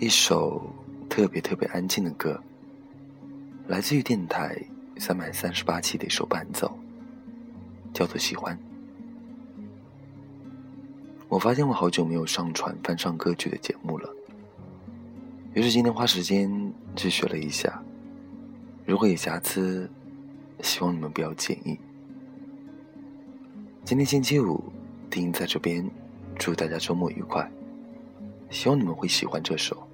一首特别特别安静的歌，来自于电台三百三十八期的一首伴奏，叫做《喜欢》。我发现我好久没有上传翻唱歌曲的节目了，于是今天花时间去学了一下。如果有瑕疵，希望你们不要介意。今天星期五，丁在这边祝大家周末愉快，希望你们会喜欢这首。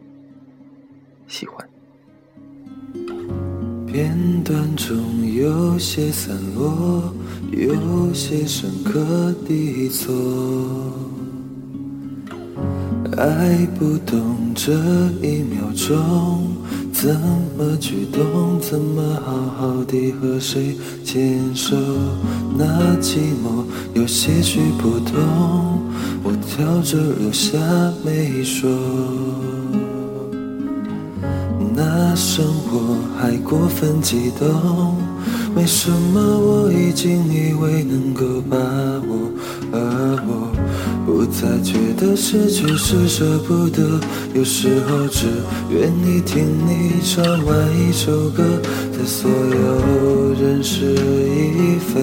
喜欢。片段中有些散落，有些深刻的错。爱不懂这一秒钟怎么去动，怎么好好的和谁牵手？那寂寞有些许不同，我挑着留下没说。那生活还过分激动，为什么我已经以为能够把握，而我。不再觉得失去是舍不得，有时候只愿意听你唱完一首歌，在所有人事已非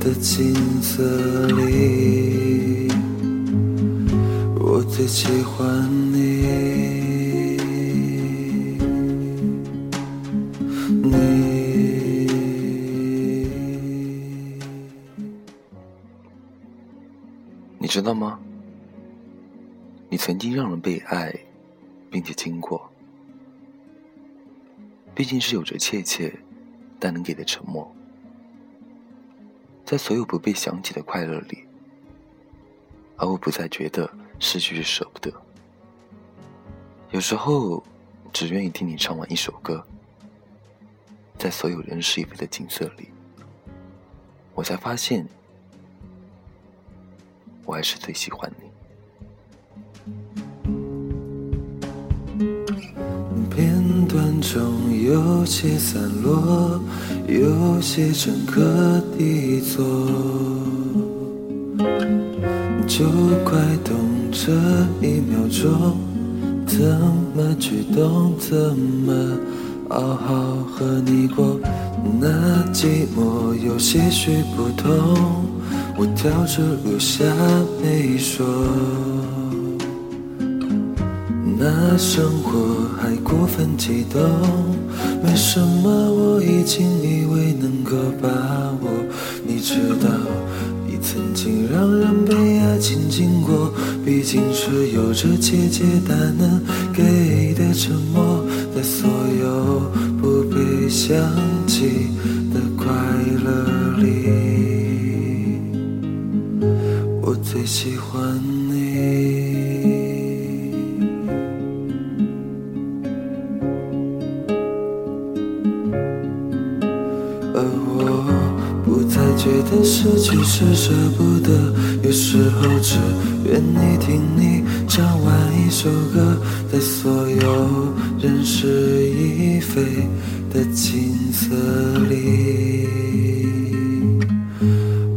的景色里，我最喜欢你知道吗？你曾经让人被爱，并且经过，毕竟是有着怯怯但能给的沉默，在所有不被想起的快乐里，而我不再觉得失去是舍不得。有时候，只愿意听你唱完一首歌，在所有人事已非的景色里，我才发现，我还是最喜欢你。片段中有些散落，有些深刻的错，就快懂这一秒钟，怎么举动，怎么好好和你过。那寂寞有些许不同，我挑着留下没说。那生活还过分激动，为什么我已经以为能够把握？你知道，你曾经让人被爱情经过，毕竟是有着切切但能给的沉默，在所有不被想起的快乐里，最喜欢你。而我不再觉得失去是舍不得，有时候只愿意听你唱完一首歌，在所有人事已非的景色里，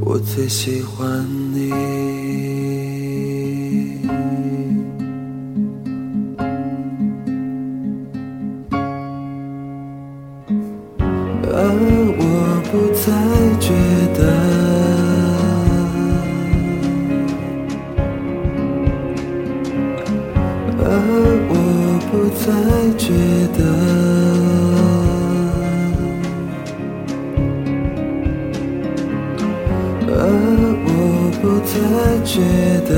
我最喜欢你。而我不再觉得，而我不再觉得，而我不再觉得。